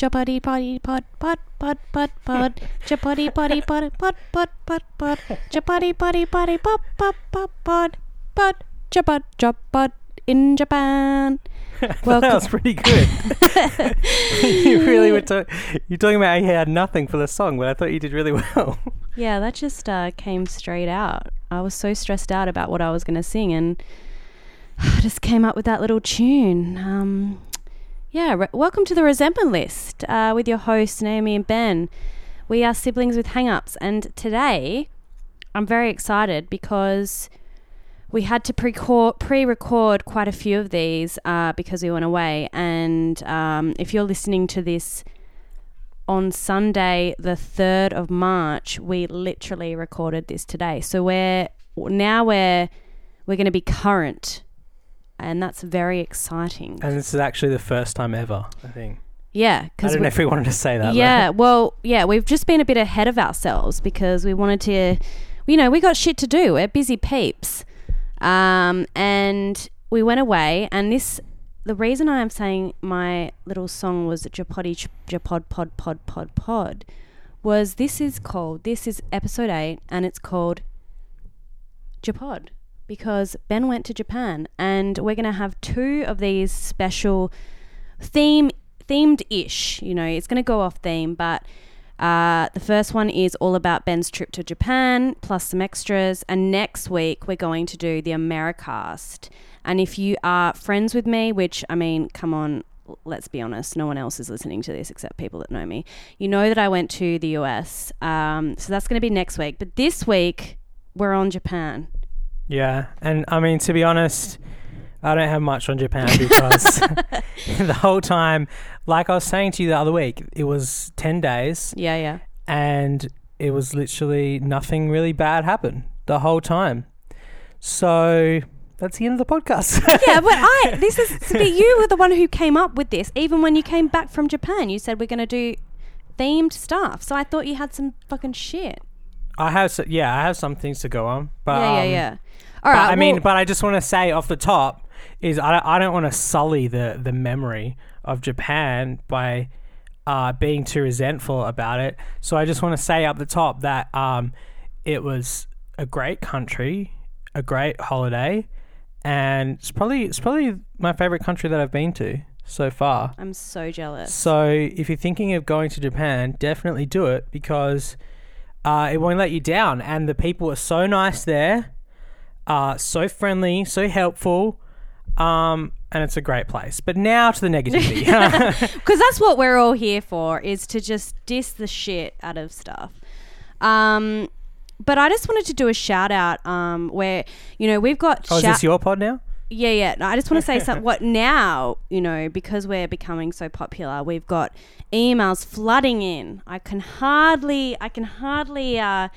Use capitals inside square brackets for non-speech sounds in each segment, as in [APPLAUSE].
Chapati potty pot pot pot pot pot. Chapati potty pot pot pot pot pot. Chapati potty potty pop pop pop pot pot. Chapat chapat in Japan. Well, [LAUGHS] that was pretty good. [LAUGHS] you really were ta- you're talking about you had nothing for the song, but I thought you did really well. [LAUGHS] Yeah, that just uh, came straight out. I was so stressed out about what I was going to sing, and I [SIGHS] just came up with that little tune. Um, yeah, re- welcome to the resentment list uh, with your hosts Naomi and Ben. We are siblings with hang-ups, and today I'm very excited because we had to pre-record, pre-record quite a few of these uh, because we went away. And um, if you're listening to this on Sunday, the 3rd of March, we literally recorded this today. So we're now we're we're going to be current, and that's very exciting. And this is actually the first time ever, I think. Yeah, I because don't know if we wanted to say that. yeah, well, yeah, we've just been a bit ahead of ourselves because we wanted to, you know, we got shit to do. We're busy peeps, um, and we went away. And this, the reason I am saying my little song was Japodi Japod Pod Pod Pod Pod, was this is called this is episode eight, and it's called Japod because Ben went to Japan, and we're gonna have two of these special theme themed ish. You know, it's going to go off theme, but uh, the first one is all about Ben's trip to Japan, plus some extras. And next week, we're going to do the Americast. And if you are friends with me, which I mean, come on, let's be honest, no one else is listening to this except people that know me. You know that I went to the US. Um, so that's going to be next week. But this week, we're on Japan. Yeah, and I mean to be honest, I don't have much on Japan [LAUGHS] because [LAUGHS] the whole time, like I was saying to you the other week, it was ten days, Yeah, yeah. and it was literally nothing really bad happened the whole time. So that's the end of the podcast. [LAUGHS] yeah, but I this is but you were the one who came up with this. Even when you came back from Japan, you said we're going to do themed stuff. So I thought you had some fucking shit. I have, s- yeah, I have some things to go on, but yeah, yeah, um, yeah. All But, right. I mean, well- but I just want to say off the top is I don't, I don't want to sully the the memory of Japan by uh, being too resentful about it. So I just want to say up the top that um, it was a great country, a great holiday, and it's probably it's probably my favorite country that I've been to so far. I'm so jealous. So if you're thinking of going to Japan, definitely do it because uh, it won't let you down. And the people are so nice there, uh, so friendly, so helpful, um, and it's a great place. But now to the negativity. [LAUGHS] [LAUGHS] Because that's what we're all here for is to just diss the shit out of stuff. Um, but I just wanted to do a shout out um, where, you know, we've got. oh, is this your pod now? Yeah, yeah. No, I just want to say [LAUGHS] something. What now? You know, because we're becoming so popular, we've got emails flooding in. I can hardly, I can hardly, uh,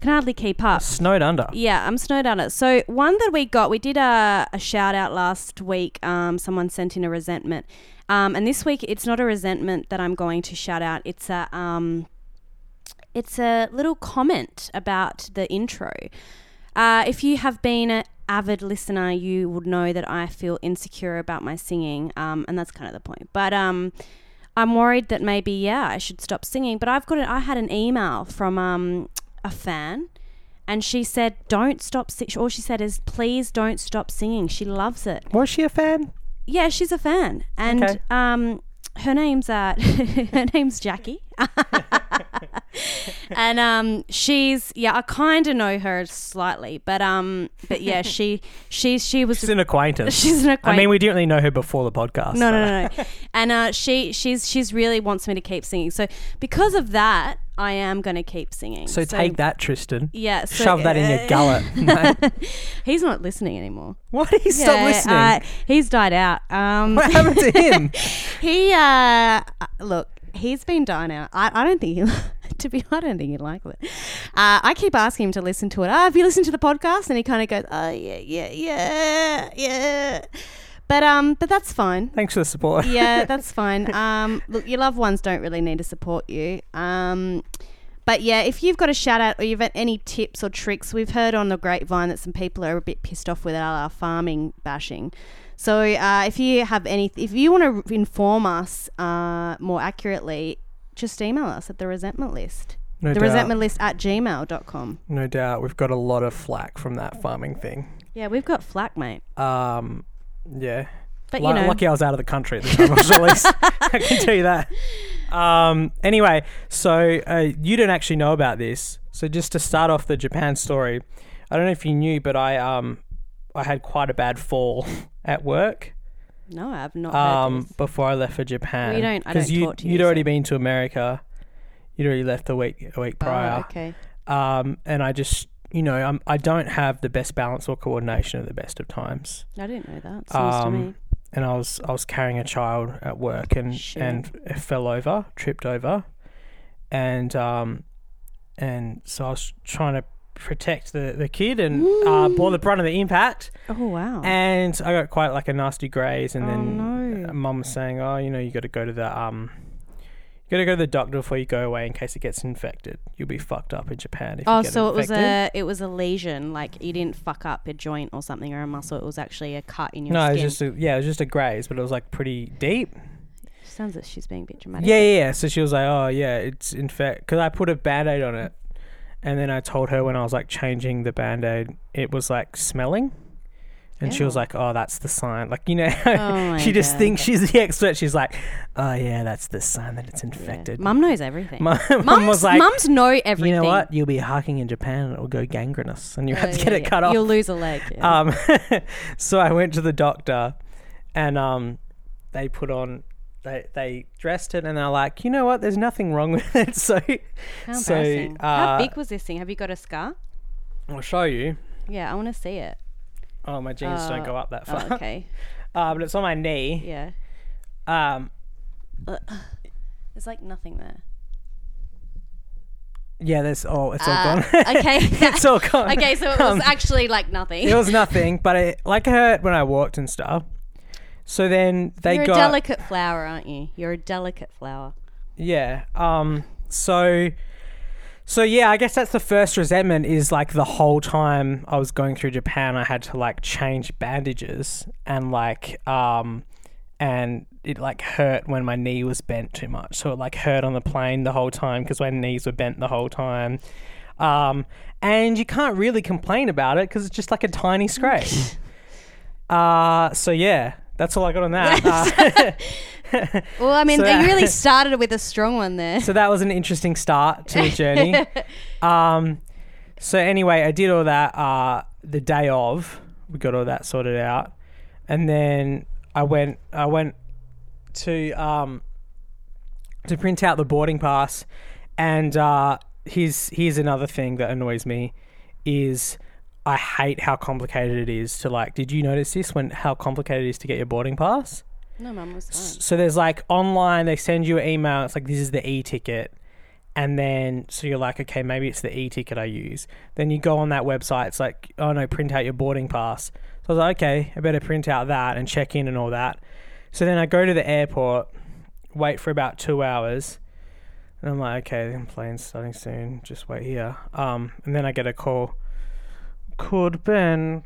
can hardly keep up. Snowed under. Yeah, I'm snowed under. So one that we got, we did a, a shout out last week. Um, someone sent in a resentment, um, and this week it's not a resentment that I'm going to shout out. It's a um, it's a little comment about the intro. Uh, if you have been an avid listener, you would know that I feel insecure about my singing, um, and that's kind of the point. But um, I'm worried that maybe yeah, I should stop singing. But I've got an, I had an email from um, a fan, and she said, "Don't stop." Si-. All she said is, "Please don't stop singing." She loves it. Was she a fan? Yeah, she's a fan, and Okay. um, her name's uh, [LAUGHS] her name's Jackie, [LAUGHS] and um, she's yeah, I kind of know her slightly, but um, but yeah, she she she was She's an acquaintance. [LAUGHS] she's an acquaintance. I mean, we didn't really know her before the podcast. No, but- no, no, no. and uh, she she's she's really wants me to keep singing. So because of that, I am going to keep singing. So, take that, Tristan. Yeah, so- Shove that in your gullet. [LAUGHS] mate. He's not listening anymore. Why did he stop listening? uh, he's died out. Um, what happened to him? [LAUGHS] he uh, look, he's been dying out. I, I don't think he. [LAUGHS] To be, honest, I don't think he likes it. Uh, I keep asking him to listen to it. Oh, have you listened to the podcast? And he kind of goes, "Oh yeah, yeah, yeah, yeah." But um, but that's fine. Thanks for the support. yeah, [LAUGHS] that's fine. Um, look, your loved ones don't really need to support you. Um, but yeah, if you've got a shout out or you've got any tips or tricks, we've heard on the grapevine that some people are a bit pissed off with our farming bashing. So uh, if you have any, if you want to inform us uh, more accurately, just email us at the resentment list. No the doubt. resentment list at gmail.com. No doubt. We've got a lot of flack from that farming thing. Yeah, we've got flack, mate. Um, yeah. But Lu- you know, lucky I was out of the country at the time I was released. I can tell you that. Um, anyway, so uh, you don't actually know about this. So just to start off the Japan story, I don't know if you knew, but I um I had quite a bad fall [LAUGHS] at work no, I've not um before I left for Japan. You don't- I don't you talk to you, you'd already been to America. You'd already left a week a week prior. Oh, okay. Um, and I just you know I'm, I don't have the best balance or coordination at the best of times. I didn't know that. It's news to Um, me. and I was I was carrying a child at work and Shit. and it fell over, tripped over, and um, and so I was trying to protect the the kid and uh, bore the brunt of the impact, Oh wow. and I got quite like a nasty graze, and Oh, then no. mum was saying, oh, you know, you got to go to the um. You gotta go to the doctor before you go away in case it gets infected. You'll be fucked up in Japan if you oh, get so it was infected. a it was a lesion, like you didn't fuck up a joint or something or a muscle. It was actually a cut in your no, it skin. was just a, yeah, it was just a graze, but it was like pretty deep. Sounds like she's being a bit dramatic. Yeah, yeah, yeah. So she was like, "Oh, yeah, it's in fact because I put a band-aid on it, and then I told her when I was like changing the band-aid, it was like smelling, and she was like, "Oh, that's the sign." Like you know, [LAUGHS] Oh she just God. thinks she's the expert. She's like, "Oh yeah, that's the sign that it's Yeah. infected." Mum knows everything. [LAUGHS] Mum was like, mums know everything. "You know what? You'll be hiking in Japan, and it will go gangrenous, and you have Oh, to yeah, get it yeah. cut off." You'll lose a leg. Yeah. Um, [LAUGHS] so I went to the doctor, and um, they put on, they they dressed it, and they're like, you know what? There's nothing wrong with it. So How so, embarrassing. How uh, big was this thing? Have you got a scar? I'll show you. Yeah, I want to see it. Oh, my jeans don't Uh, go up that far. Oh, [LAUGHS] okay. uh, but it's on my knee. Yeah. Um, [SIGHS] There's like nothing there. yeah, there's oh, it's all Uh, gone. [LAUGHS] okay. it's all gone. [LAUGHS] okay, so it was Um, actually like nothing. it was nothing, but it like hurt when I walked and stuff. So then they got. You're got a delicate flower, aren't you? You're a delicate flower. Yeah. Um. So. So yeah, I guess that's the first resentment. Is like the whole time I was going through Japan, I had to like change bandages and like um, and it like hurt when my knee was bent too much. So it like hurt on the plane the whole time because my knees were bent the whole time. Um, and you can't really complain about it because it's just like a tiny scrape. [LAUGHS] uh, so yeah, that's all I got on that. [LAUGHS] Uh, [LAUGHS] [LAUGHS] Well, I mean, So they really [LAUGHS] started with a strong one there. so that was an interesting start to the journey. [LAUGHS] um, so anyway, I did all that uh, the day of. We got all that sorted out, and then I went. I went to um, to print out the boarding pass, and uh, here's here's another thing that annoys me is. I hate how complicated it is to like. Did you notice this when how complicated it is to get your boarding pass? No, mum was fine. So there's like online, they send you an email. It's like this is the e-ticket, and then so you're like, okay, maybe it's the e-ticket I use. Then you go on that website. It's like, oh no, print out your boarding pass. So I was like, okay, I better print out that and check in and all that. So then I go to the airport, wait for about two hours, and I'm like, okay, the plane's starting soon. Just wait here. Um, and then I get a call. Could Ben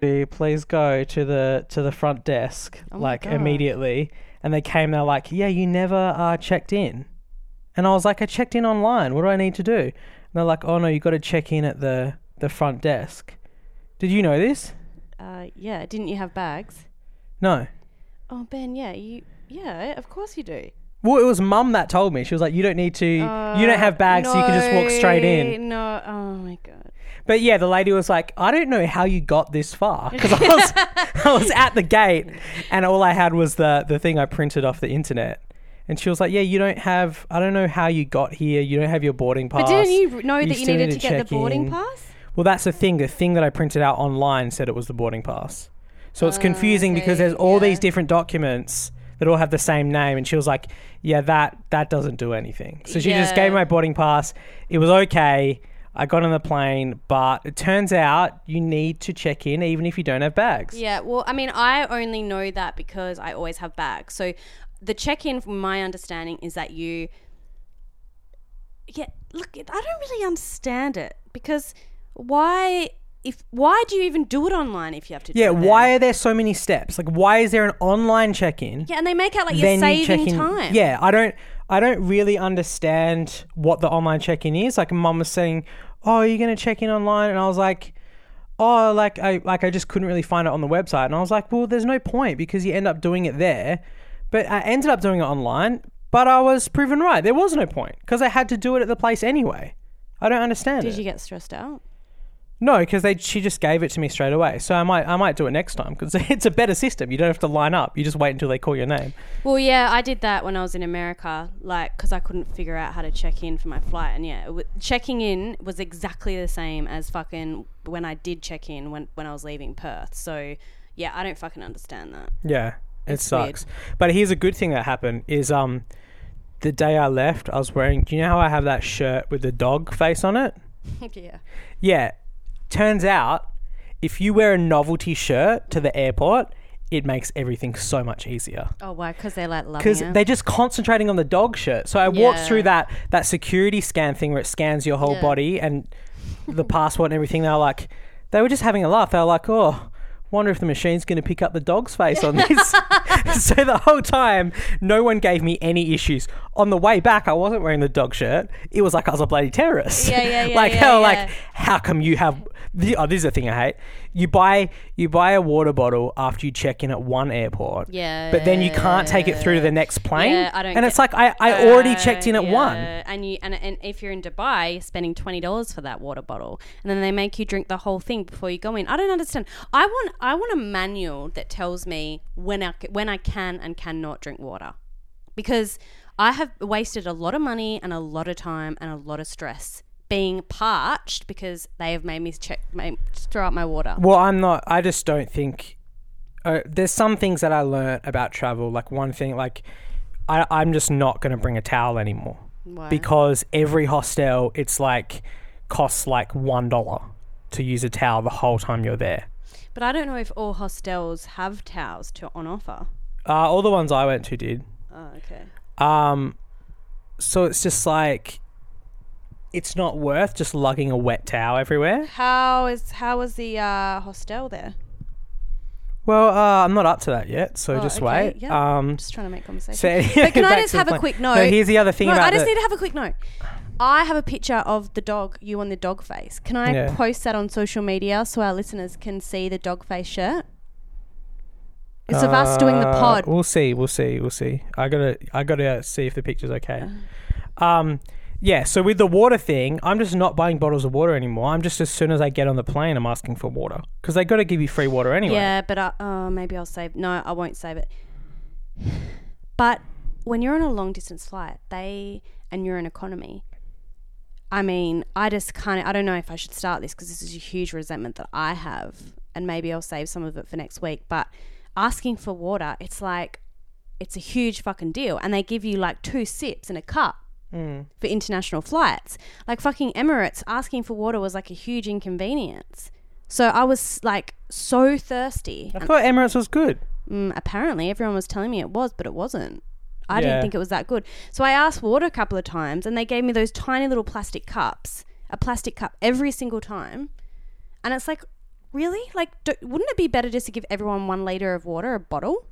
please go to the to the front desk Oh like God. immediately? And they came. They're like, yeah, you never uh, checked in. And I was like, I checked in online. What do I need to do? And they're like, oh no, you got to check in at the the front desk. Did you know this? Uh, yeah, didn't you have bags? No. Oh, Ben, yeah, you, yeah, of course you do. Well, it was mum that told me. She was like, you don't need to. you don't have bags, so you can just walk straight in. No, oh my god. But yeah, the lady was like, I don't know how you got this far [LAUGHS] because I was I was at the gate and all I had was the the thing I printed off the internet. And she was like, "Yeah, you don't have. I don't know how you got here. You don't have your boarding pass." But didn't you know that you still needed need to get check the boarding in. pass? Well, that's the thing. The thing that I printed out online said it was the boarding pass. So it's Oh, confusing because okay, there's all these different documents that all have the same name. And she was like, "Yeah, that that doesn't do anything." So she just Yeah. gave me my boarding pass. It was okay. I got on the plane, but it turns out you need to check in even if you don't have bags. Yeah, well, I mean, I only know that because I always have bags. So the check-in, from my understanding, is that you. Yeah, look, I don't really understand it because why if why do you even do it online if you have to? Do Yeah, why are there so many steps? Like, why is there an online check-in? Yeah, and they make out like you're saving in- time. Yeah, I don't, I don't really understand what the online check-in is. Like, mum was saying, "Oh, are you're gonna check in online," and I was like, "Oh, like I, like I just couldn't really find it on the website," and I was like, "Well, there's no point because you end up doing it there." But I ended up doing it online, but I was proven right. There was no point because I had to do it at the place anyway. I don't understand Did it. you get stressed out? No, because they she just gave it to me straight away. So I might I might do it next time because [LAUGHS] it's a better system. You don't have to line up. You just wait until they call your name. Well, yeah, I did that when I was in America, like because I couldn't figure out how to check in for my flight, and yeah, w- checking in was exactly the same as fucking when I did check in when when I was leaving Perth. So yeah, I don't fucking understand that. Yeah, it It's weird. sucks. But here's a good thing that happened is um the day I left, I was wearing. Do you know how I have that shirt with the dog face on it? [LAUGHS] yeah. Yeah. Turns out, if you wear a novelty shirt to the airport, it makes everything so much easier. Oh, why? Because they're like loving because it. they're just concentrating on the dog shirt. So I walked Yeah. through that that security scan thing where it scans your whole Yeah. body and the passport and everything. They were like, they were just having a laugh. They were like, oh. Wonder if the machine's going to pick up the dog's face on [LAUGHS] this. [LAUGHS] so the whole time, no one gave me any issues. On the way back, I wasn't wearing the dog shirt. It was like I was a bloody terrorist. Yeah, yeah, [LAUGHS] yeah, like yeah, hell, yeah. like how come you have? The, oh, this is the thing I hate. You buy you buy a water bottle after you check in at one airport. Yeah. But then you can't take it through to the next plane. Yeah, I don't And it's like I, I already checked in at Uh, one. and you and, and if you're in Dubai, you're spending twenty dollars for that water bottle, and then they make you drink the whole thing before you go in. I don't understand. I want I want a manual that tells me when I when I can and cannot drink water, because I have wasted a lot of money and a lot of time and a lot of stress being parched because they have made me check made, throw out my water. Well, I'm not. I just don't think. Uh, there's some things that I learned about travel. Like one thing, like I, I'm just not going to bring a towel anymore Why? because every hostel, it's like costs like one dollar to use a towel the whole time you're there. but I don't know if all hostels have towels to on offer. Uh, all the ones I went to did. Oh, okay. Um, so it's just like it's not worth just lugging a wet towel everywhere. How is how was the uh, hostel there? Well, uh, I'm not up to that yet, so Oh, just okay, wait. yeah. Um, Just trying to make conversation. so [LAUGHS] but can I just have a quick No, note? here's the other thing No, about I just the- need to have a quick note. I have a picture of the dog, you on the dog face. Can I Yeah. post that on social media so our listeners can see the dog face shirt? It's of us doing the Uh, pod. We'll see. We'll see. We'll see. I gotta. I gotta see if the picture's okay. Uh. Um, yeah. So with the water thing, I'm just not buying bottles of water anymore. I'm just as soon as I get on the plane, I'm asking for water because they got to give you free water anyway. Yeah, but I, uh, maybe I'll save. No, I won't save it. [SIGHS] But when you're on a long distance flight, they and you're in economy. I mean, I just kind of I don't know if I should start this because this is a huge resentment that I have, and maybe I'll save some of it for next week. But asking for water, it's like it's a huge fucking deal, and they give you like two sips in a cup Mm. for international flights. Like fucking Emirates, asking for water was like a huge inconvenience. So I was like so thirsty. I thought Emirates was good. Mm, apparently, everyone was telling me it was, but it wasn't. I Yeah. didn't think it was that good. So I asked for water a couple of times, and they gave me those tiny little plastic cups, a plastic cup every single time. And it's like, really? Like, do, wouldn't it be better just to give everyone one liter of water, a bottle?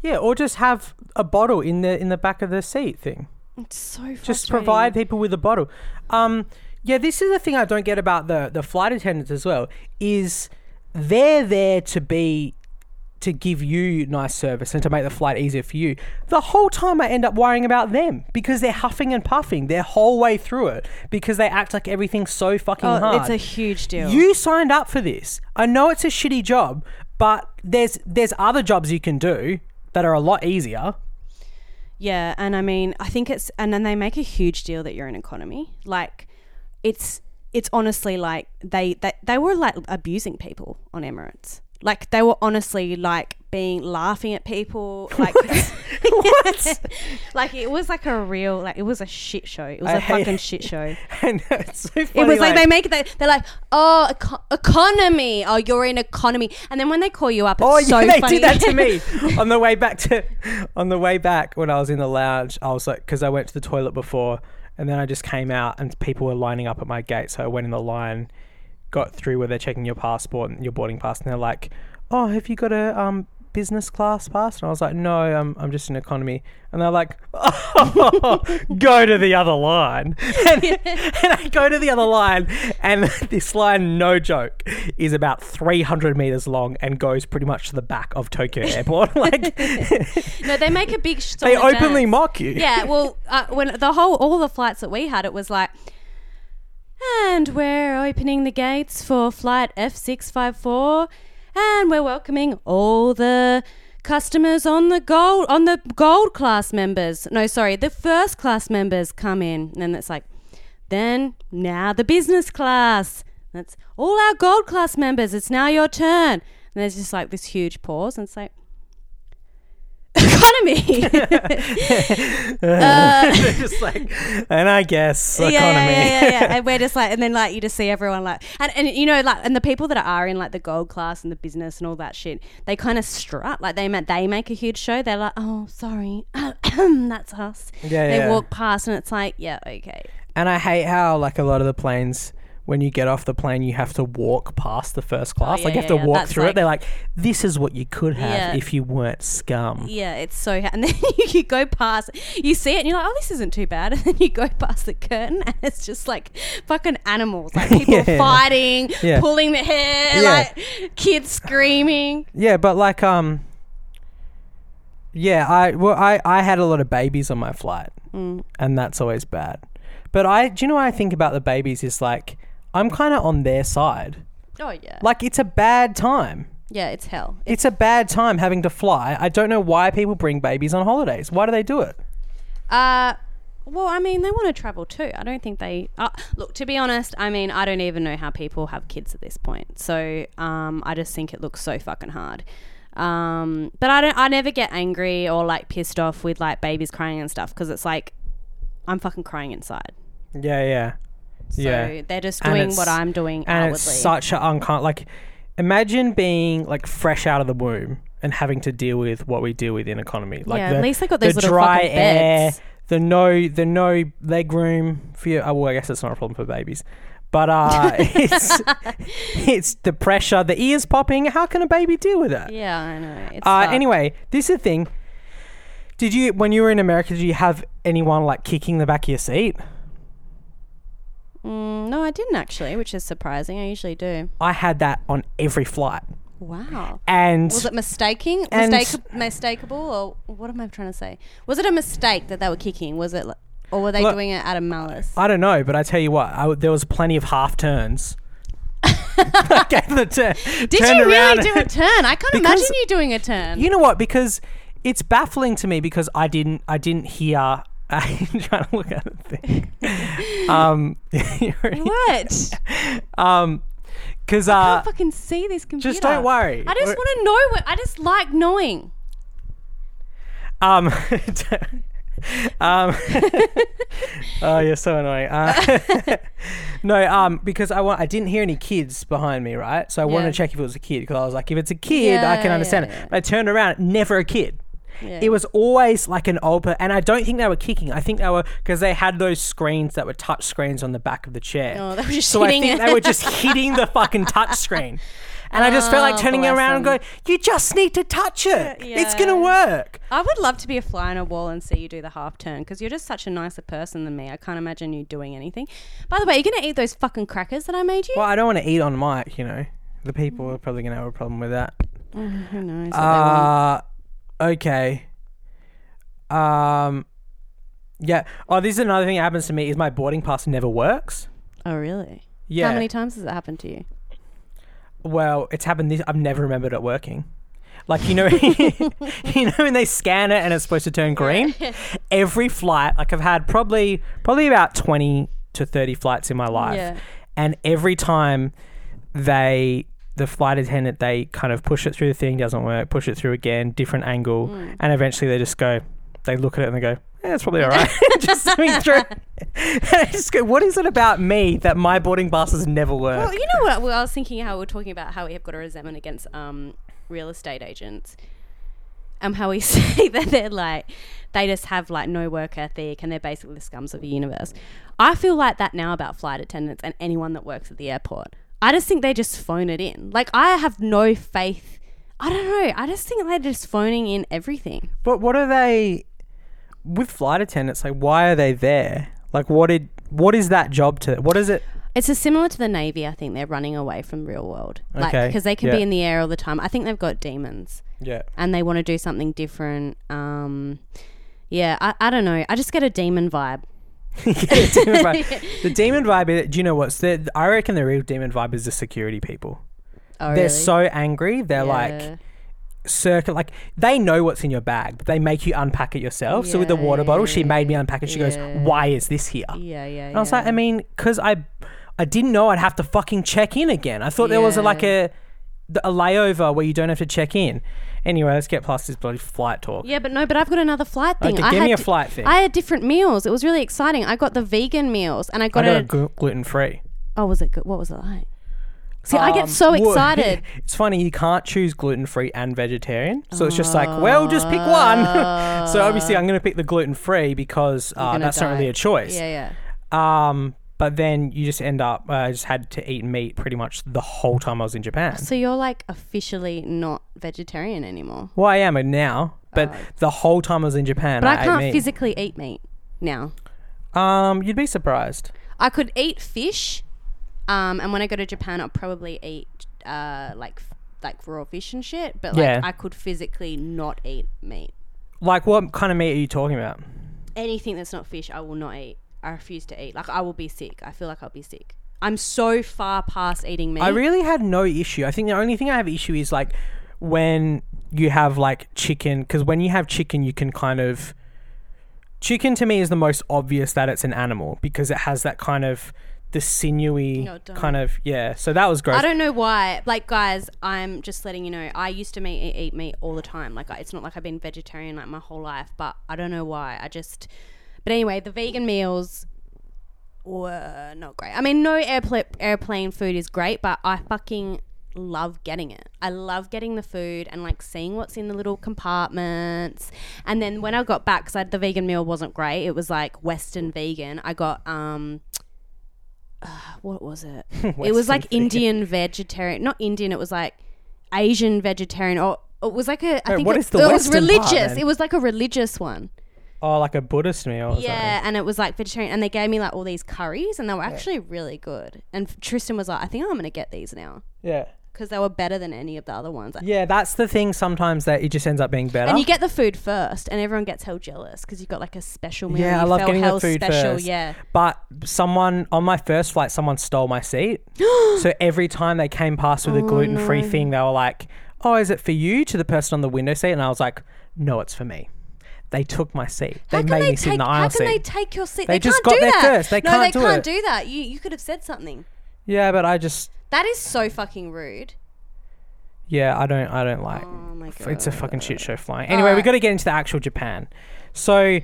Yeah, or just have a bottle in the in the back of the seat thing. It's so frustrating. Just provide people with a bottle. Um, yeah, this is the thing I don't get about the the flight attendants as well. Is they're there to be to give you nice service and to make the flight easier for you. The whole time I end up worrying about them because they're huffing and puffing their whole way through it because they act like everything's so fucking Oh, hard. it's a huge deal. You signed up for this. I know it's a shitty job, but there's there's other jobs you can do that are a lot easier. Yeah, and I mean, I think it's and then they make a huge deal that you're in economy. Like it's it's honestly like they they, they were like abusing people on Emirates. Like they were honestly like being laughing at people [LAUGHS] like [LAUGHS] like it was like a real like it was a shit show. It was I a fucking [LAUGHS] shit show. And it's so funny. It was like, they make it they, they're like, "Oh, eco- economy. Oh, you're in economy." And then when they call you up it's Oh yeah, so they funny. did that to me on the way back to, on the way back when I was in the lounge. I was like, because I went to the toilet before, and then I just came out, and people were lining up at my gate, so I went in the line, got through where they're checking your passport and your boarding pass, and they're like, "Oh, have you got a um business class pass?" And I was like, "No, I'm I'm just in economy." And they're like, oh, [LAUGHS] "Go to the other line." [LAUGHS] And, and I go to the other line, and [LAUGHS] this line, no joke, is about 300 meters long and goes pretty much to the back of Tokyo Airport. like No, they make a big. sh- they openly dance. mock you. Yeah, well, uh, when the whole all the flights that we had, it was like, and we're opening the gates for flight F six five four, and we're welcoming all the customers on the gold on the gold class members. No, sorry, the first class members come in, and it's like, then now the business class. That's all our gold class members. It's now your turn. And there's just like this huge pause, and it's like. Economy. [LAUGHS] [LAUGHS] uh, [LAUGHS] just like, and I guess yeah, economy. Yeah, yeah, yeah, yeah. and we're just like, and then like you just see everyone like, and and you know like, and the people that are in like the gold class and the business and all that shit, they kind of strut like they ma- they make a huge show. They're like, oh, sorry, [CLEARS THROAT] that's us. Yeah, they yeah. walk past and it's like, yeah, okay. And I hate how like a lot of the planes when you get off the plane you have to walk past the first class. yeah, like you have yeah, to yeah. walk That's through like- it. They're like, this is what you could have if you weren't scum. Yeah, it's so, ha- [LAUGHS] and then you go past, you see it, and you're like, oh, this isn't too bad, [LAUGHS] and then you go past the curtain, and it's just like fucking animals, like [LAUGHS] people fighting, pulling the hair, like kids screaming. Yeah, but like um Yeah, I well I, I had a lot of babies on my flight. Mm. And that's always bad. But I do you know what I think about the babies is like I'm kinda on their side. Oh yeah, Like it's a bad time. yeah, it's hell. It's a bad time having to fly. I don't know why people bring babies on holidays. Why do they do it? Uh, well, I mean, they want to travel too. I don't think they. Uh, look, to be honest, I mean, I don't even know how people have kids at this point. So, um, I just think it looks so fucking hard. Um, but I don't. I never get angry or like pissed off with like babies crying and stuff because it's like I'm fucking crying inside. Yeah, yeah. So yeah. they're just doing what I'm doing and outwardly. it's such a uncom like imagine being like fresh out of the womb and having to deal with what we deal with in economy like yeah, the, at least they got those the little dry fucking air beds. the no the no leg room for you oh, well i guess that's not a problem for babies but uh [LAUGHS] it's it's the pressure the ears popping how can a baby deal with that Yeah, I know. It's uh anyway this is the thing did you when you were in america did you have anyone like kicking the back of your seat Mm, no, I didn't actually, which is surprising. I usually do. i had that on every flight Wow. and Was it mistaking, And- mistake, mistakeable, or what am I trying to say? Was it a mistake that they were kicking? Was it, or were they Look, doing it out of malice? I don't know, but I tell you what, I there was plenty of half turns. I [LAUGHS] gave the turn. Did you really do a turn? I can't imagine you doing a turn. You know what? Because it's baffling to me because I didn't. I didn't hear. I'm trying to look at the thing. [LAUGHS] Um, [LAUGHS] what? [LAUGHS] um, because I uh, can't fucking see this computer. just don't worry. I just want to know. What, I just like knowing. Um, um, oh, you're so annoying. Uh, no, um, because I want, I didn't hear any kids behind me, right? So I wanted to check if it was a kid because I was like, if it's a kid, I can understand yeah, it. yeah. But I turned around, never a kid. Yeah. It was always like an old, per- and I don't think they were kicking. I think they were because they had those screens that were touch screens on the back of the chair. Oh, they were just so I hitting think it. they were just hitting the fucking touch screen. And I just felt like Oh, turning around and going, "You just need to touch it. It's gonna work." I would love to be a fly on a wall and see you do the half turn because you're just such a nicer person than me. I can't imagine you doing anything. By the way, you're gonna eat those fucking crackers that I made you. Well, I don't want to eat on mic, you know. The people are probably going to have a problem with that. Mm, who knows? Uh, okay. Um, yeah. Oh, this is another thing that happens to me is my boarding pass never works. oh, really? Yeah. How many times has it happened to you? Well, it's happened. This I've never remembered it working. Like you know, [LAUGHS] you know when they scan it and it's supposed to turn green. [LAUGHS] Every flight, like I've had probably probably about twenty to thirty flights in my life, Yeah. and every time they the flight attendant they kind of push it through the thing doesn't work, push it through again, different angle, Mm. and eventually they just go, they look at it and they go, yeah, it's probably all right. [LAUGHS] [LAUGHS] just swimming through. and [LAUGHS] I just go, what is it about me that my boarding passes never work? Well, you know what? Well, I was thinking how we we're talking about how we have got a resentment against um, real estate agents. Um, how we say that they're like, they just have like no work ethic and they're basically the scums of the universe. I feel like that now about flight attendants and anyone that works at the airport. I just think they just phone it in. Like I have no faith. I don't know. I just think they're just phoning in everything. But what are they with flight attendants? Like, why are they there? Like, what did what is that job to? What is it? It's a similar to the Navy. I think they're running away from real world. Like Okay, because they can yeah. be in the air all the time. I think they've got demons Yeah. and they want to do something different. Um, yeah, I, I don't know. I just get a demon vibe. Demon vibe. [LAUGHS] The demon vibe. Do you know what's the? I reckon the real demon vibe is the security people. Oh, They're really? so angry. They're Yeah. like circle. Like they know what's in your bag, but they make you unpack it yourself. so with the Yeah, water bottle, she made me unpack it. She goes, "Why is this here?" Yeah, yeah. And I was like, I mean, because I, I didn't know I'd have to fucking check in again. I thought there was a, like a, a layover where you don't have to check in. Anyway, let's get past this bloody flight talk. Yeah, but no, but I've got another flight thing. Okay, I give had me a di- flight thing. I had different meals. It was really exciting. I got the vegan meals, and I I got, got a. glu- gluten free. oh, was it good? What was it like? See, I get so [LAUGHS] excited. it's funny you can't choose gluten free and vegetarian, so it's just like, well, just pick one. [LAUGHS] so obviously, I'm going to pick the gluten free because uh, gonna that's not really die. a choice. Yeah, yeah. Um, but then you just end up. uh, I just had to eat meat pretty much the whole time I was in Japan. So you're like officially not vegetarian anymore. Well, I am now, but the whole time I was in Japan, But I, I, can't physically eat meat now. Um, you'd be surprised. I could eat fish, um, and when I go to Japan, I'll probably eat uh, like like raw fish and shit. But like Yeah. I could physically not eat meat. Like, what kind of meat are you talking about? Anything that's not fish, I will not eat. I refuse to eat. Like I will be sick. I feel like I'll be sick. I'm so far past eating meat. I really had no issue. I think the only thing I have issue is like when you have like chicken, because when you have chicken, you can kind of. Chicken to me is the most obvious that it's an animal because it has that kind of the sinewy No, kind of yeah. So that was gross. I don't know why. Like, guys, I'm just letting you know. I used to eat meat all the time. Like, it's not like I've been vegetarian like my whole life, but I don't know why. I just. But anyway, the vegan meals were not great. I mean, no airplane airplane food is great, but I fucking love getting it. I love getting the food and like seeing what's in the little compartments. And then when I got back, because the vegan meal wasn't great, it was like Western vegan. I got um. Uh, what was it? [LAUGHS] it was like vegan. Indian vegetarian, not Indian. It was like Asian vegetarian, or it was like a. I Wait, think what it, is the it was Western part, religious. then? it was like a religious one. Oh, like a Buddhist meal. Or Yeah, and it was like vegetarian, and they gave me like all these curries, and they were actually really good. And Tristan was like, "I think I'm gonna get these now. Yeah. because they were better than any of the other ones." Yeah, that's the thing. Sometimes that it just ends up being better. And you get the food first, and everyone gets hell jealous because you've got like a special meal. Yeah, I love felt getting the food special. first. Yeah, But someone on my first flight, someone stole my seat. [GASPS] so every time they came past with a Oh, gluten free no. thing, they were like, "Oh, is it for you?" To the person on the window seat, and I was like, "No, it's for me." They took my seat. They how can made they me sit take? in the How aisle can they take your seat? They They, just got there first. They no, can't they do can't it. do that. You you could have said something. yeah, but I just, That is so fucking rude. yeah, I don't, I don't like. Oh my god, It's a fucking shit show flying. Anyway, we Alright. got to get into the actual Japan. So,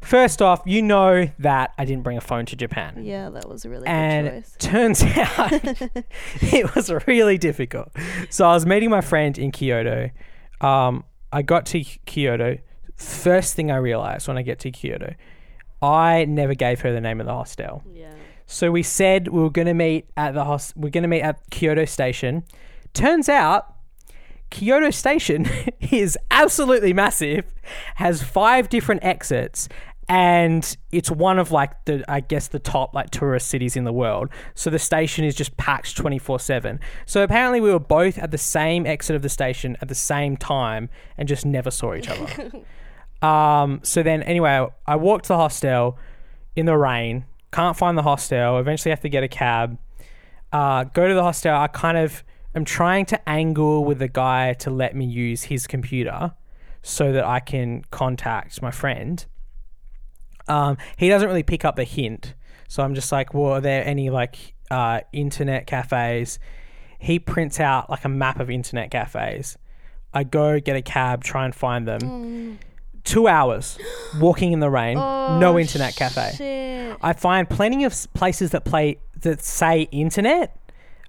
first off, you know that I didn't bring a phone to Japan. Yeah, that was a really and good choice. [LAUGHS] turns out [LAUGHS] it was really difficult. So I was meeting my friend in Kyoto. Um, I got to Kyoto. First thing I realized when I get to Kyoto, I never gave her the name of the hostel. Yeah. So we said we were going to meet at the hos- we're going to meet at Kyoto Station. Turns out Kyoto Station [LAUGHS] is absolutely massive, has five different exits, and it's one of like the I guess the top like tourist cities in the world. So the station is just packed 24/7. So apparently we were both at the same exit of the station at the same time and just never saw each other. [LAUGHS] um so then anyway, I walk to the hostel in the rain, can't find the hostel, eventually have to get a cab. Uh, go to the hostel. I kind of am trying to angle with the guy to let me use his computer so that I can contact my friend. Um, he doesn't really pick up the hint. So I'm just like, well, are there any like uh, internet cafes? He prints out like a map of internet cafes. I go get a cab, try and find them. Two hours walking in the rain, no internet cafe. Oh, Shit. I find plenty of s- places that play that say internet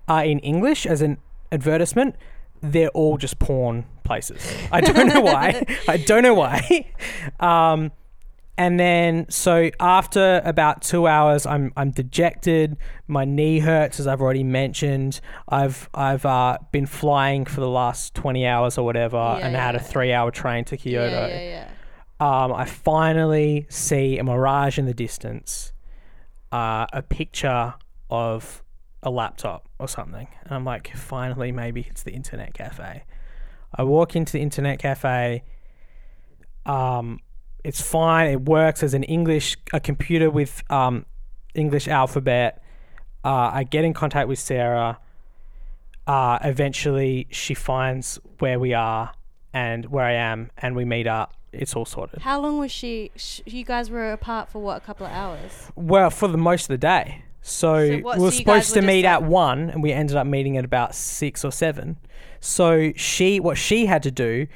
uh, in English as an advertisement. They're all just porn places. I don't know why. [LAUGHS] I don't know why. Um, and then so after about two hours, I'm I'm dejected. My knee hurts, as I've already mentioned. I've I've uh, been flying for the last twenty hours or whatever, Yeah, and had a yeah. three hour train to Kyoto. Yeah, yeah, yeah. Um, I finally see a mirage in the distance, uh, a picture of a laptop or something, and I'm like, finally, maybe it's the internet cafe. I walk into the internet cafe. Um, it's fine. It works as an English a computer with um, English alphabet. Uh, I get in contact with Sarah. Uh, eventually, she finds where we are and where I am, and we meet up. It's all sorted. How long was she? Sh- you guys were apart for what? A couple of hours. Well, for the most of the day. So, So what- we were so you guys supposed to meet at like- one, and we ended up meeting at about six or seven. So she, what she had to do,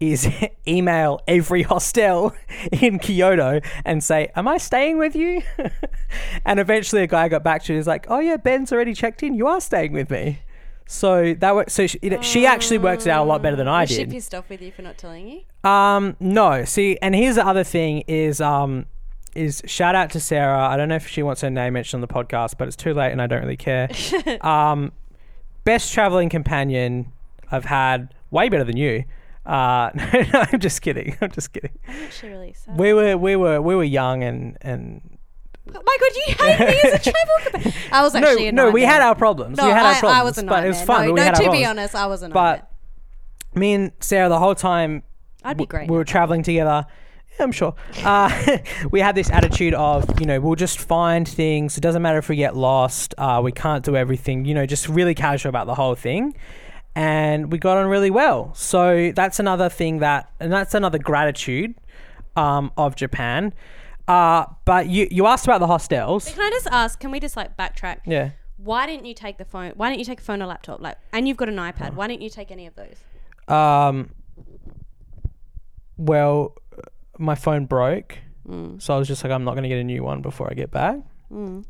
is [LAUGHS] email every hostel [LAUGHS] in Kyoto and say, "Am I staying with you?" [LAUGHS] and eventually, a guy got back to her. He's like, "Oh yeah, Ben's already checked in. You are staying with me." So that was so she, it, she actually works it out a lot better than I was she did. pissed off with you for not telling you? Um, no. See, and here's the other thing is um is shout out to Sarah. I don't know if she wants her name mentioned on the podcast, but it's too late and I don't really care. [LAUGHS] um, best traveling companion I've had, way better than you. Uh, [LAUGHS] no, no, I'm just kidding. I'm just kidding. I'm actually really sad. We were we were we were young and and Oh my god, you hate me as a travel companion. I was [LAUGHS] actually no no we had our problems. No, we had our I, problems, I was a but it was fun. No, no our to be honest, I was a nightmare. But me and Sarah the whole time I'd be great. We were traveling together. Yeah, I'm sure. Uh, [LAUGHS] we had this attitude of, you know, we'll just find things. It doesn't matter if we get lost. Uh, we can't do everything. You know, just really casual about the whole thing. And we got on really well. So that's another thing that, and that's another gratitude um, of Japan. Uh, but you, you asked about the hostels. Can I just ask? Can we just like backtrack? Yeah. Why didn't you take the phone? Why didn't you take a phone or laptop? Like, and you've got an iPad. Why didn't you take any of those? Um, well, my phone broke. Mm. So I was just like, I'm not going to get a new one before I get back. Mm.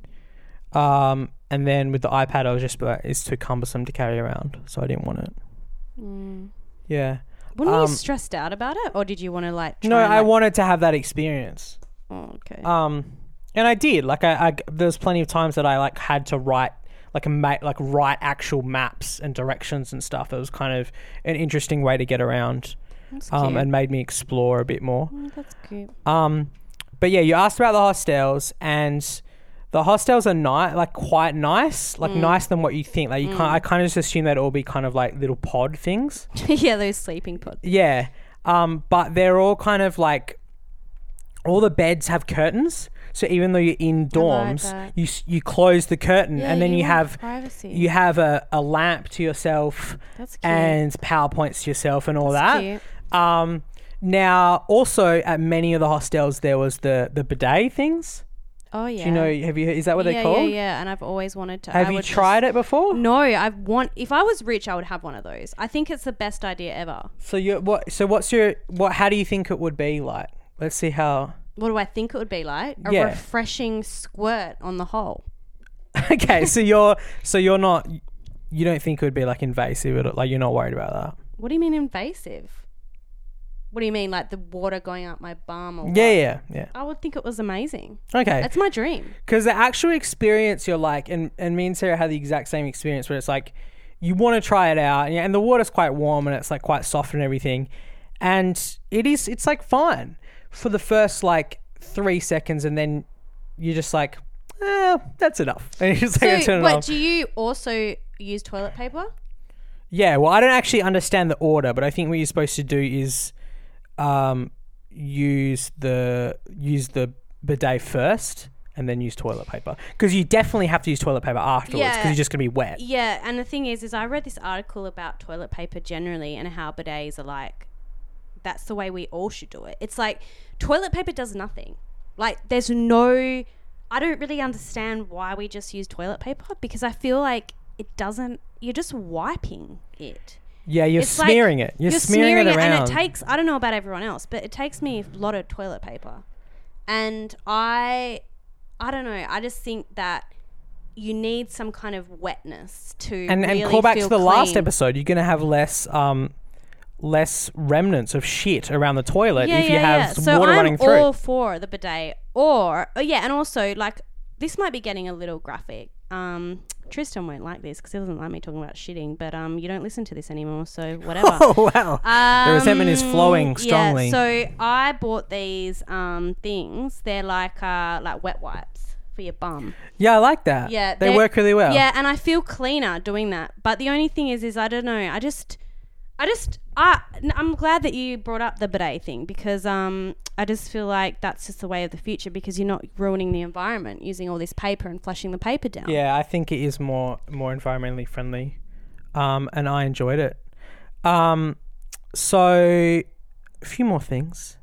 Um, and then with the iPad, I was just like, it's too cumbersome to carry around, so I didn't want it. Mm. Yeah. Weren't Um, you stressed out about it, or did you want to like? Try No, I like- wanted to have that experience. Oh, okay. Um, and I did. Like, I, I there was plenty of times that I like had to write like a ma- like write actual maps and directions and stuff. It was kind of an interesting way to get around, um, and made me explore a bit more. Mm, that's cute. Um, but yeah, you asked about the hostels, and the hostels are nice, like quite nice, like Mm. nicer than what you think. Like you can't. I kind of just assume they'd all be kind of like little pod things. [LAUGHS] yeah, those sleeping pods. Yeah. Um, but they're all kind of like all the beds have curtains. So even though you're in dorms, that. you s- you close the curtain, Yeah, and then you, want have privacy. you have a, a lamp to yourself that's cute. and powerpoints to yourself and all That's that. Um, now, also at many of the hostels, there was the the bidet things. Oh yeah. Do you know? Have you? Is that what yeah, they're called? Yeah, yeah. And I've always wanted to. Have I you would tried it before? No, I want. If I was rich, I would have one of those. I think it's the best idea ever. So you what? So what's your what? How do you think it would be like? Let's see how. What do I think it would be like? A Yeah. refreshing squirt on the hole. [LAUGHS] okay, so you're so you're not. You don't think it would be like invasive, or like you're not worried about that. What do you mean invasive? What do you mean, like the water going up my bum? Or Yeah, what? yeah, yeah. I would think it was amazing. Okay. That's my dream. Because the actual experience you're like, and, and me and Sarah had the exact same experience where it's like, you want to try it out, and, and the water's quite warm and it's like quite soft and everything, and it is, it's like fine for the first like three seconds, and then you're just like, eh, that's enough, [LAUGHS] and you just like So, turn it but off. do you also use toilet paper? Yeah, well, I don't actually understand the order, but I think what you're supposed to do is, um, use the use the bidet first. And then use toilet paper because you definitely have to use toilet paper afterwards because Yeah. you're just gonna be wet. Yeah, and the thing is, is I read this article about toilet paper generally and how bidets are like. That's the way we all should do it. It's like toilet paper does nothing. Like there's no. I don't really understand why we just use toilet paper because I feel like it doesn't. You're just wiping it. Yeah, you're It's like smearing it. You're, smearing, it around. and it takes. I don't know about everyone else, but it takes me a lot of toilet paper, and I, I don't know. I just think that you need some kind of wetness to and really and call back to the last episode. You're gonna have less um, less remnants of shit around the toilet yeah, if you yeah, have yeah. So water I'm running through. all for the bidet, or oh, yeah, and also like this might be getting a little graphic. Um, Tristan won't like this because he doesn't like me talking about shitting. But um, you don't listen to this anymore, so [LAUGHS] whatever. oh wow. Um, The resentment is flowing strongly. Yeah, so I bought these um things. They're like uh like wet wipes for your bum. Yeah, I like that. Yeah, they they're- work really well. Yeah, and I feel cleaner doing that. But the only thing is, is I don't know. I just, I just, I, I'm glad that you brought up the bidet thing because um, I just feel like that's just the way of the future because you're not ruining the environment using all this paper and flushing the paper down. Yeah, I think it is more more environmentally friendly, um, and I enjoyed it. Um, so a few more things.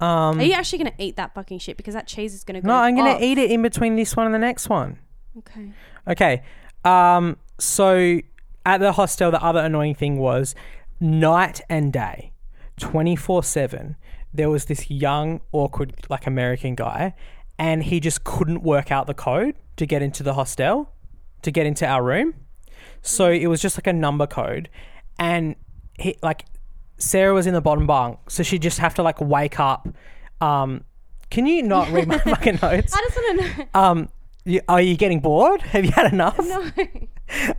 Um, Are you actually gonna eat that fucking shit because that cheese is gonna go? no, I'm gonna eat it in between this one and the next one. Okay. Okay. Um, so at the hostel, the other annoying thing was night and day, 24 7, there was this young, awkward, like American guy, and he just couldn't work out the code to get into the hostel, to get into our room. So it was just like a number code. And he, like, Sarah was in the bottom bunk, so she'd just have to, like, wake up. Um, can you not read my [LAUGHS] fucking notes? I just want to know. Um, you, are you getting bored? Have you had enough? [LAUGHS] no.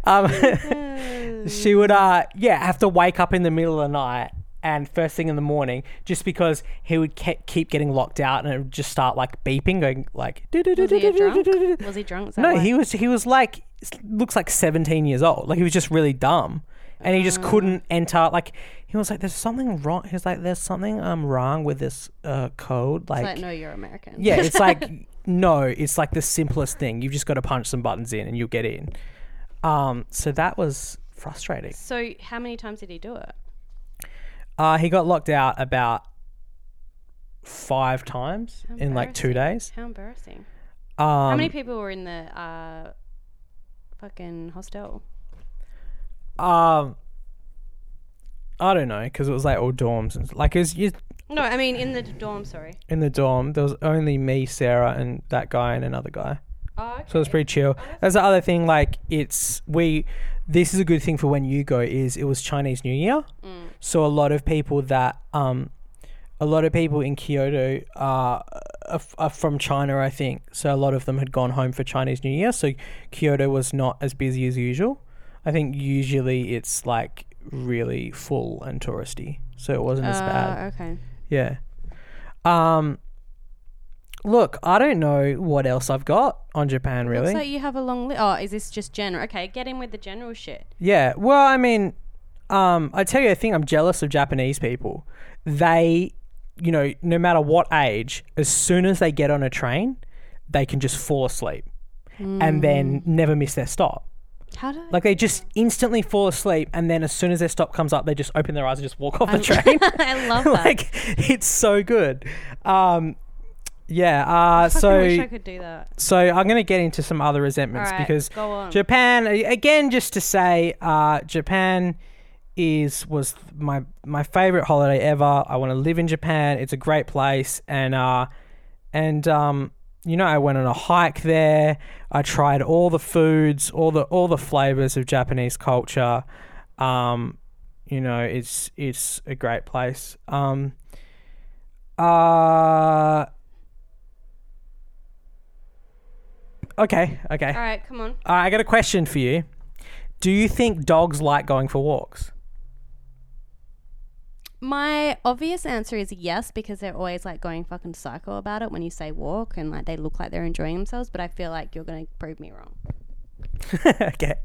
Um, she would, uh, yeah, have to wake up in the middle of the night and first thing in the morning, just because he would ke- keep getting locked out and it would just start like beeping, going like. Was he drunk? [LAUGHS] Was he drunk? No, he was. He was like looks like seventeen years old. Like he was just really dumb, and he just couldn't enter. Like he was like, "There's something wrong." He was like, "There's something um wrong with this uh code." Like, like, no, you're American. yeah, it's like [LAUGHS] no, it's like the simplest thing. You've just got to punch some buttons in and you'll get in. Um, so that was frustrating. So how many times did he do it? Uh, he got locked out about five times How in like two days. How embarrassing. Um, How many people were in the uh, fucking hostel? Um, I don't know because it was like all dorms and like it was you, No, I mean in the dorm. Sorry. in the dorm. There was only me, Sarah, and that guy and another guy. Oh, okay. So it was pretty chill. That's the other thing. Like it's we. This is a good thing for when you go. Is it was Chinese New Year, Mm. so a lot of people that um, a lot of people in Kyoto are, are, are from China. I think so. A lot of them had gone home for Chinese New Year, so Kyoto was not as busy as usual. I think usually it's like really full and touristy, so it wasn't as bad. Uh, okay. Yeah. Um. Look, I don't know what else I've got on Japan. Really, like you have a long list. Oh, is this just general? Okay, get in with the general shit. Yeah. Well, I mean, um, I tell you a thing. I'm jealous of Japanese people. They, you know, no matter what age, as soon as they get on a train, they can just fall asleep and then never miss their stop. How do Like they just instantly fall asleep, and then as soon as their stop comes up, they just open their eyes and just walk off [LAUGHS] the train. I love [LAUGHS] that. like it's so good. Um, yeah. Uh, I so wish I could do that. so I'm gonna get into some other resentments right, because go on. Japan again, just to say, uh, Japan is was my my favorite holiday ever. I want to live in Japan. It's a great place, and uh, and um, you know, I went on a hike there. I tried all the foods, all the all the flavors of Japanese culture. Um, you know, it's it's a great place. Um, uh, okay, okay. All right, come on. All right, I got a question for you. Do you think dogs like going for walks? My obvious answer is yes because they're always like going fucking psycho about it when you say walk and like they look like they're enjoying themselves. But I feel like you're gonna prove me wrong. [LAUGHS] okay.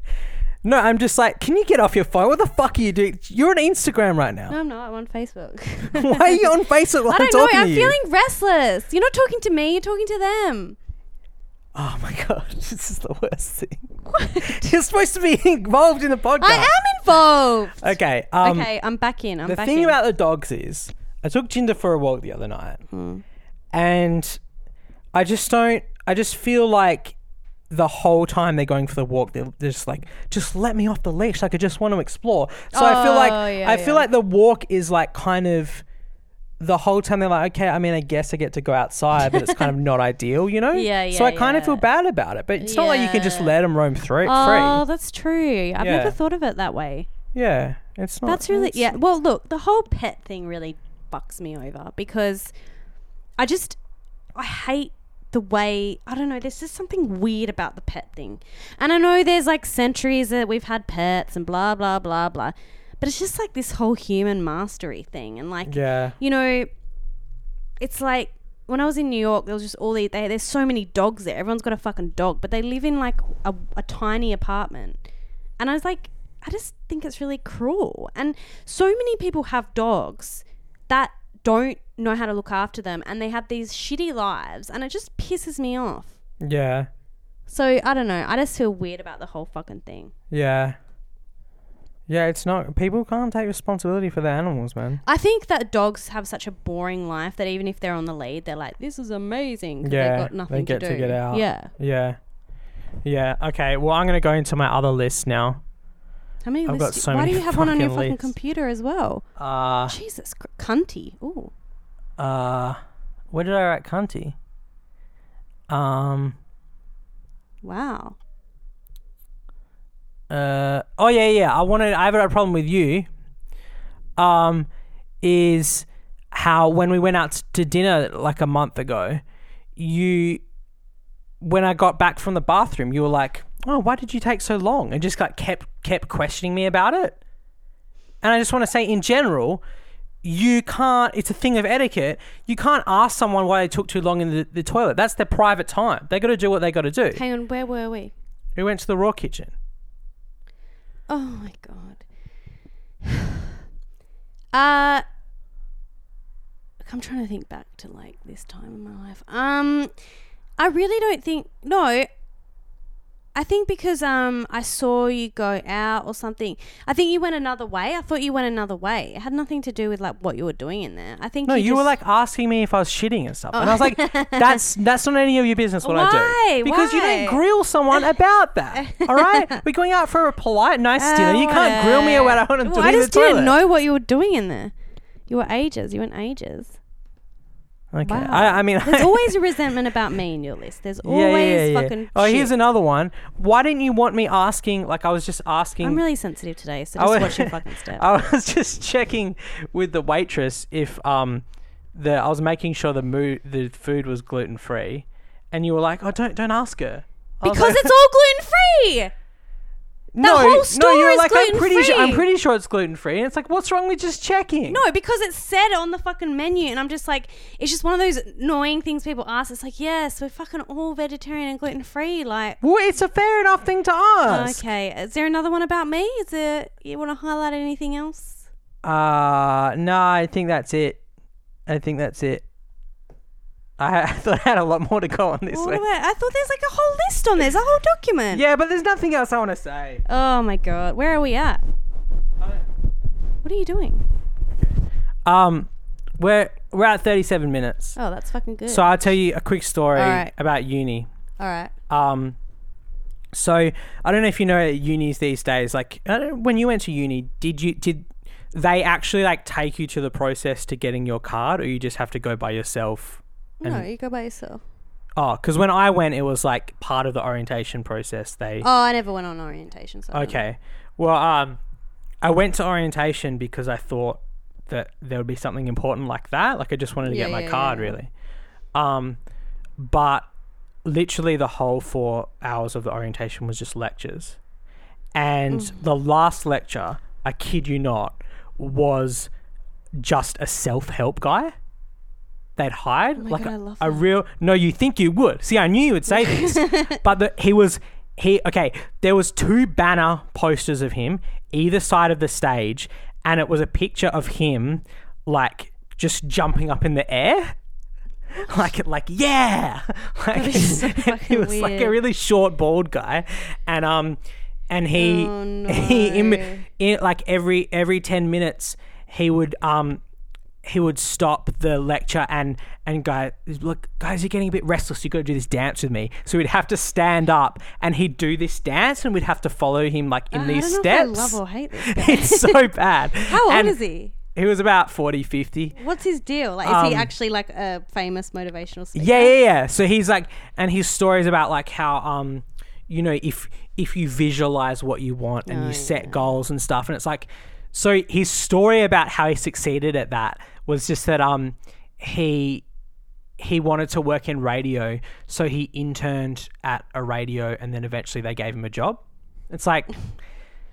No, I'm just like, can you get off your phone? What the fuck are you doing? You're on Instagram right now. No, I'm not. I'm on Facebook. [LAUGHS] Why are you on Facebook while [LAUGHS] I I'm don't know. I'm to you? feeling restless. You're not talking to me. You're talking to them. Oh my god, [LAUGHS] this is the worst thing. [LAUGHS] You're supposed to be involved in the podcast. I am involved. Okay. Um, okay, I'm back in. I'm the back thing in. about the dogs is, I took Jinder for a walk the other night, Hmm. and I just don't. I just feel like the whole time they're going for the walk, they're, they're just like, just let me off the leash. Like I just want to explore. So I feel like Oh, yeah, I feel yeah. like the walk is like kind of. The whole time they're like, okay, I mean, I guess I get to go outside, but it's kind of [LAUGHS] not ideal, you know? Yeah, yeah. So I yeah, kind of feel bad about it, but it's not like you can just let them roam through oh, free. that's true. I've Yeah. never thought of it that way. Yeah. It's not. That's really yeah. Well, look, the whole pet thing really bucks me over because I just I hate the way I don't know. There's just something weird about the pet thing, and I know there's like centuries that we've had pets and blah blah blah blah, but it's just like this whole human mastery thing, and like Yeah. you know, it's like when I was in New York, there was just all these. They, there's so many dogs there. Everyone's got a fucking dog, but they live in like a, a tiny apartment. And I was like, I just think it's really cruel. And so many people have dogs that don't know how to look after them, and they have these shitty lives, and it just pisses me off. Yeah. So I don't know. I just feel weird about the whole fucking thing. Yeah. Yeah, it's not. People can't take responsibility for their animals, man. I think that dogs have such a boring life that even if they're on the lead, they're like, "This is amazing." Yeah, they've got they nothing get to to do. get out. Yeah. Yeah. Yeah. Okay. Well, I'm gonna go into my other list now. How many I've lists? got so Why do many you have one on your fucking fucking lists. computer as well? Uh. Jesus, cr- cunty. Ooh. Uh. Where did I write cunty? Um. Wow. Uh. Oh yeah, yeah. I wanted. I have a problem with you. Um, is how when we went out to dinner like a month ago, you, when I got back from the bathroom, you were like, "Oh, why did you take so long?" And just like kept kept questioning me about it. And I just want to say, in general, you can't. It's a thing of etiquette. You can't ask someone why they took too long in the, the toilet. That's their private time. They got to do what they got to do. Hang on, where were we? We went to the raw kitchen. Oh my god. [SIGHS] Uh I'm trying to think back to like this time in my life. Um I really don't think no. I think because um I saw you go out or something. I think you went another way. I thought you went another way. It had nothing to do with like what you were doing in there. I think No, you, were just- like asking me if I was shitting and stuff, and I was like, [LAUGHS] "That's that's not any of your business what I Why? do." Because you don't grill someone about that. All right, [LAUGHS] we're going out for a polite, nice Uh, dinner. You can't grill me about what I'm well, doing I in the just didn't toilet. know what you were doing in there. You were ages. You went ages. Okay, Wow. I, I mean, There's [LAUGHS] always a resentment about me in your list. There's Yeah, yeah, always yeah, yeah. fucking. Oh, here's another one. Why didn't you want me asking? Like I was just asking. I'm really sensitive today, so just wa- watch your [LAUGHS] fucking step. I was just checking with the waitress if um the I was making sure the mo- the food was gluten free, and you were like, "Oh, don't don't ask her." I because like- it's all gluten free. [LAUGHS] no, whole no, you're is like, I'm pretty sure I'm pretty sure it's gluten free, and it's like, what's wrong with just checking? No, because it's said on the fucking menu, and I'm just like, it's just one of those annoying things people ask. It's like, yes, we're fucking all vegetarian and gluten free. Like, Well, it's a fair enough thing to ask. okay, is there another one about me? Is there? You want to highlight anything else? Uh no, I think that's it. I think that's it. I, [LAUGHS] I thought I had a lot more to go on this What week. about- I thought there's like a whole list on. There's a whole document. Yeah, but there's nothing else I want to say. Oh my god, where are we at? What are you doing? Um, we're we're at 37 minutes. Oh, that's fucking good. So I'll tell you a quick story Alright. about uni. All right. Um, so I don't know if you know unis these days. Like I don't- when you went to uni, did you did they actually like take you to the process to getting your card, or you just have to go by yourself? No, you go by yourself. Oh, because when I went, it was like part of the orientation process. They Oh, I never went on orientation. So I don't okay. Well, um, I went to orientation because I thought that there would be something important like that. Like I just wanted to Yeah, get my yeah, card, yeah. really. Um, but literally the whole four hours of the orientation was just lectures, and Mm. the last lecture, I kid you not, was just a self-help guy. They'd hide. Oh like God, a, I love a that. real. No, you think you would? See, I knew you would say [LAUGHS] this, but the, he was he. Okay, there was two banner posters of him either side of the stage, and it was a picture of him like just jumping up in the air. [LAUGHS] Like like yeah, [LAUGHS] like so he was like a really short bald guy, and um, and he Oh, he in, in like every every 10 minutes he would um he would stop the lecture and and go look guys you're getting a bit restless you got to do this dance with me so we'd have to stand up and he'd do this dance and we'd have to follow him like in I these steps know if I love or hate this [LAUGHS] guy. it's so bad [LAUGHS] How old is he? he was about 40 50 What's his deal? Like, is he Um, actually like a famous motivational speaker? Yeah, yeah, yeah. So he's like, and his stories about like how, um, you know, if if you visualize what you want and Oh, you set yeah. goals and stuff, and it's like, so his story about how he succeeded at that was just that um he he wanted to work in radio, so he interned at a radio, and then eventually they gave him a job. It's like.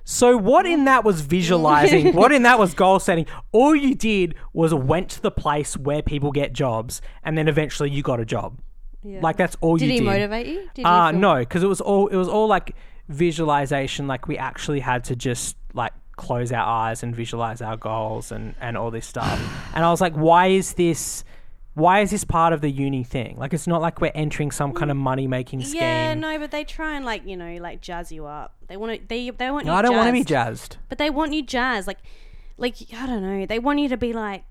So what in that was visualizing? what in that was [LAUGHS] goal setting? All you did was went to the place where people get jobs, and then eventually you got a job. Yeah. Like that's all did you he did. He motivate you? Did Uh feel- no, because it was all it was all like visualization. Like we actually had to just like close our eyes and visualize our goals and and all this stuff. and I was like, why is this? Why is this part of the uni thing? Like it's not like we're entering some kind of money making scheme. Yeah, no, but they try and like you know like jazz you up. They want to they they want you. I don't want to be jazzed. jazzed. but they want you jazz like like I don't know. They want you to be like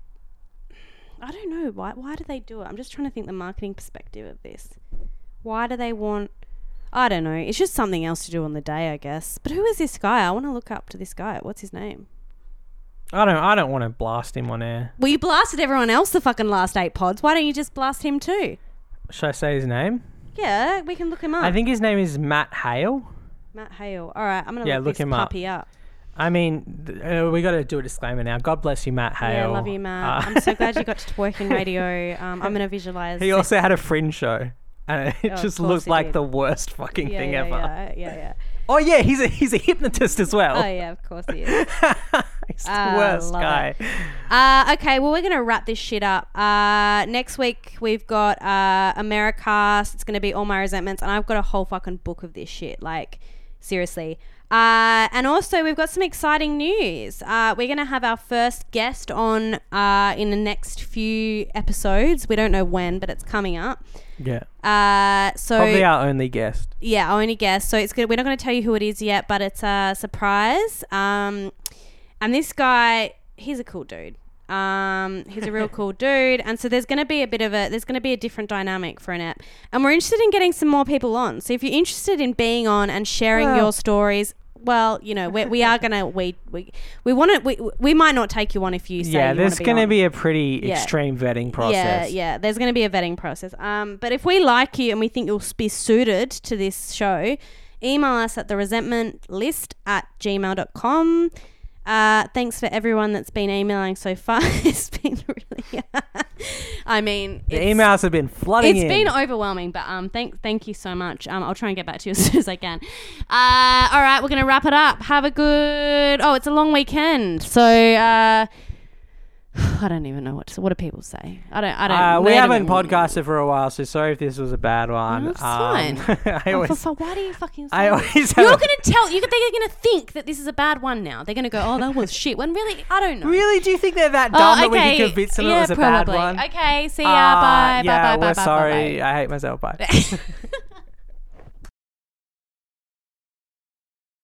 I don't know why why do they do it? I'm just trying to think the marketing perspective of this. Why do they want I don't know. It's just something else to do on the day, I guess. But who is this guy? I want to look up to this guy. What's his name? I don't. I don't want to blast him on air. Well, you blasted everyone else the fucking last eight pods. Why don't you just blast him too? Should I say his name? Yeah, we can look him up. I think his name is Matt Hale. Matt Hale. All right, I'm gonna Yeah, look, look this him up. puppy up. I mean, th- uh, we got to do a disclaimer now. God bless you, Matt Hale. Yeah, love you, Matt. Uh, I'm so glad you got to [LAUGHS] work in radio. Um, I'm gonna visualize. He also had a fringe show, and it Oh, just looked like did. the worst fucking yeah, thing yeah, ever. Yeah, yeah, yeah. Oh yeah, he's a he's a hypnotist as well. Oh yeah, of course he is. [LAUGHS] he's the Ah, worst guy. Uh, okay, well, we're going to wrap this shit up. Uh, next week, we've got uh, Americast. It's going to be All My Resentments. And I've got a whole fucking book of this shit. Like, seriously. Uh, and also, we've got some exciting news. Uh, we're going to have our first guest on uh, in the next few episodes. We don't know when, but it's coming up. Yeah, Uh, so probably our only guest. yeah, I only guess. So it's good. We're not going to tell you who it is yet, but it's a surprise. Um, and this guy, he's a cool dude. Um, he's a real [LAUGHS] cool dude, and so there's going to be a bit of a there's going to be a different dynamic for an app, and we're interested in getting some more people on. So if you're interested in being on and sharing Well- your stories. Well, you know, we, we are [LAUGHS] gonna we we we want to we, we might not take you on if you say Yeah, you there's be going to on. be a pretty Yeah. extreme vetting process. Yeah, yeah. There's going to be a vetting process. Um, but if we like you and we think you'll be suited to this show, email us at the resentment list at gmail.com. Uh, thanks for everyone that's been emailing so far. [LAUGHS] it's been really, [LAUGHS] I mean, The emails have been flooding it's in. been overwhelming, but um, thank thank you so much. Um, I'll try and get back to you [LAUGHS] as soon as I can. Uh, all right, we're gonna wrap it up. Have a good. Oh, it's a long weekend, so uh, [SIGHS] I don't even know what to, what do people say. I don't. I don't. Uh, we haven't podcasted for a while, so sorry if this was a bad one. No, it's Um, fine. [LAUGHS] I Oh, always, for, why do you fucking? Say I always You're gonna tell. You're they're gonna think that this is a bad one now. They're gonna go, oh, that was shit. When really, I don't know. Really? Do you think they're that Oh, dumb that we can convince them yeah, it was a probably. bad one? Okay, see ya. Uh, bye. yeah, bye. Bye. we're Bye. sorry. Bye. I hate myself. Bye. bye. [LAUGHS]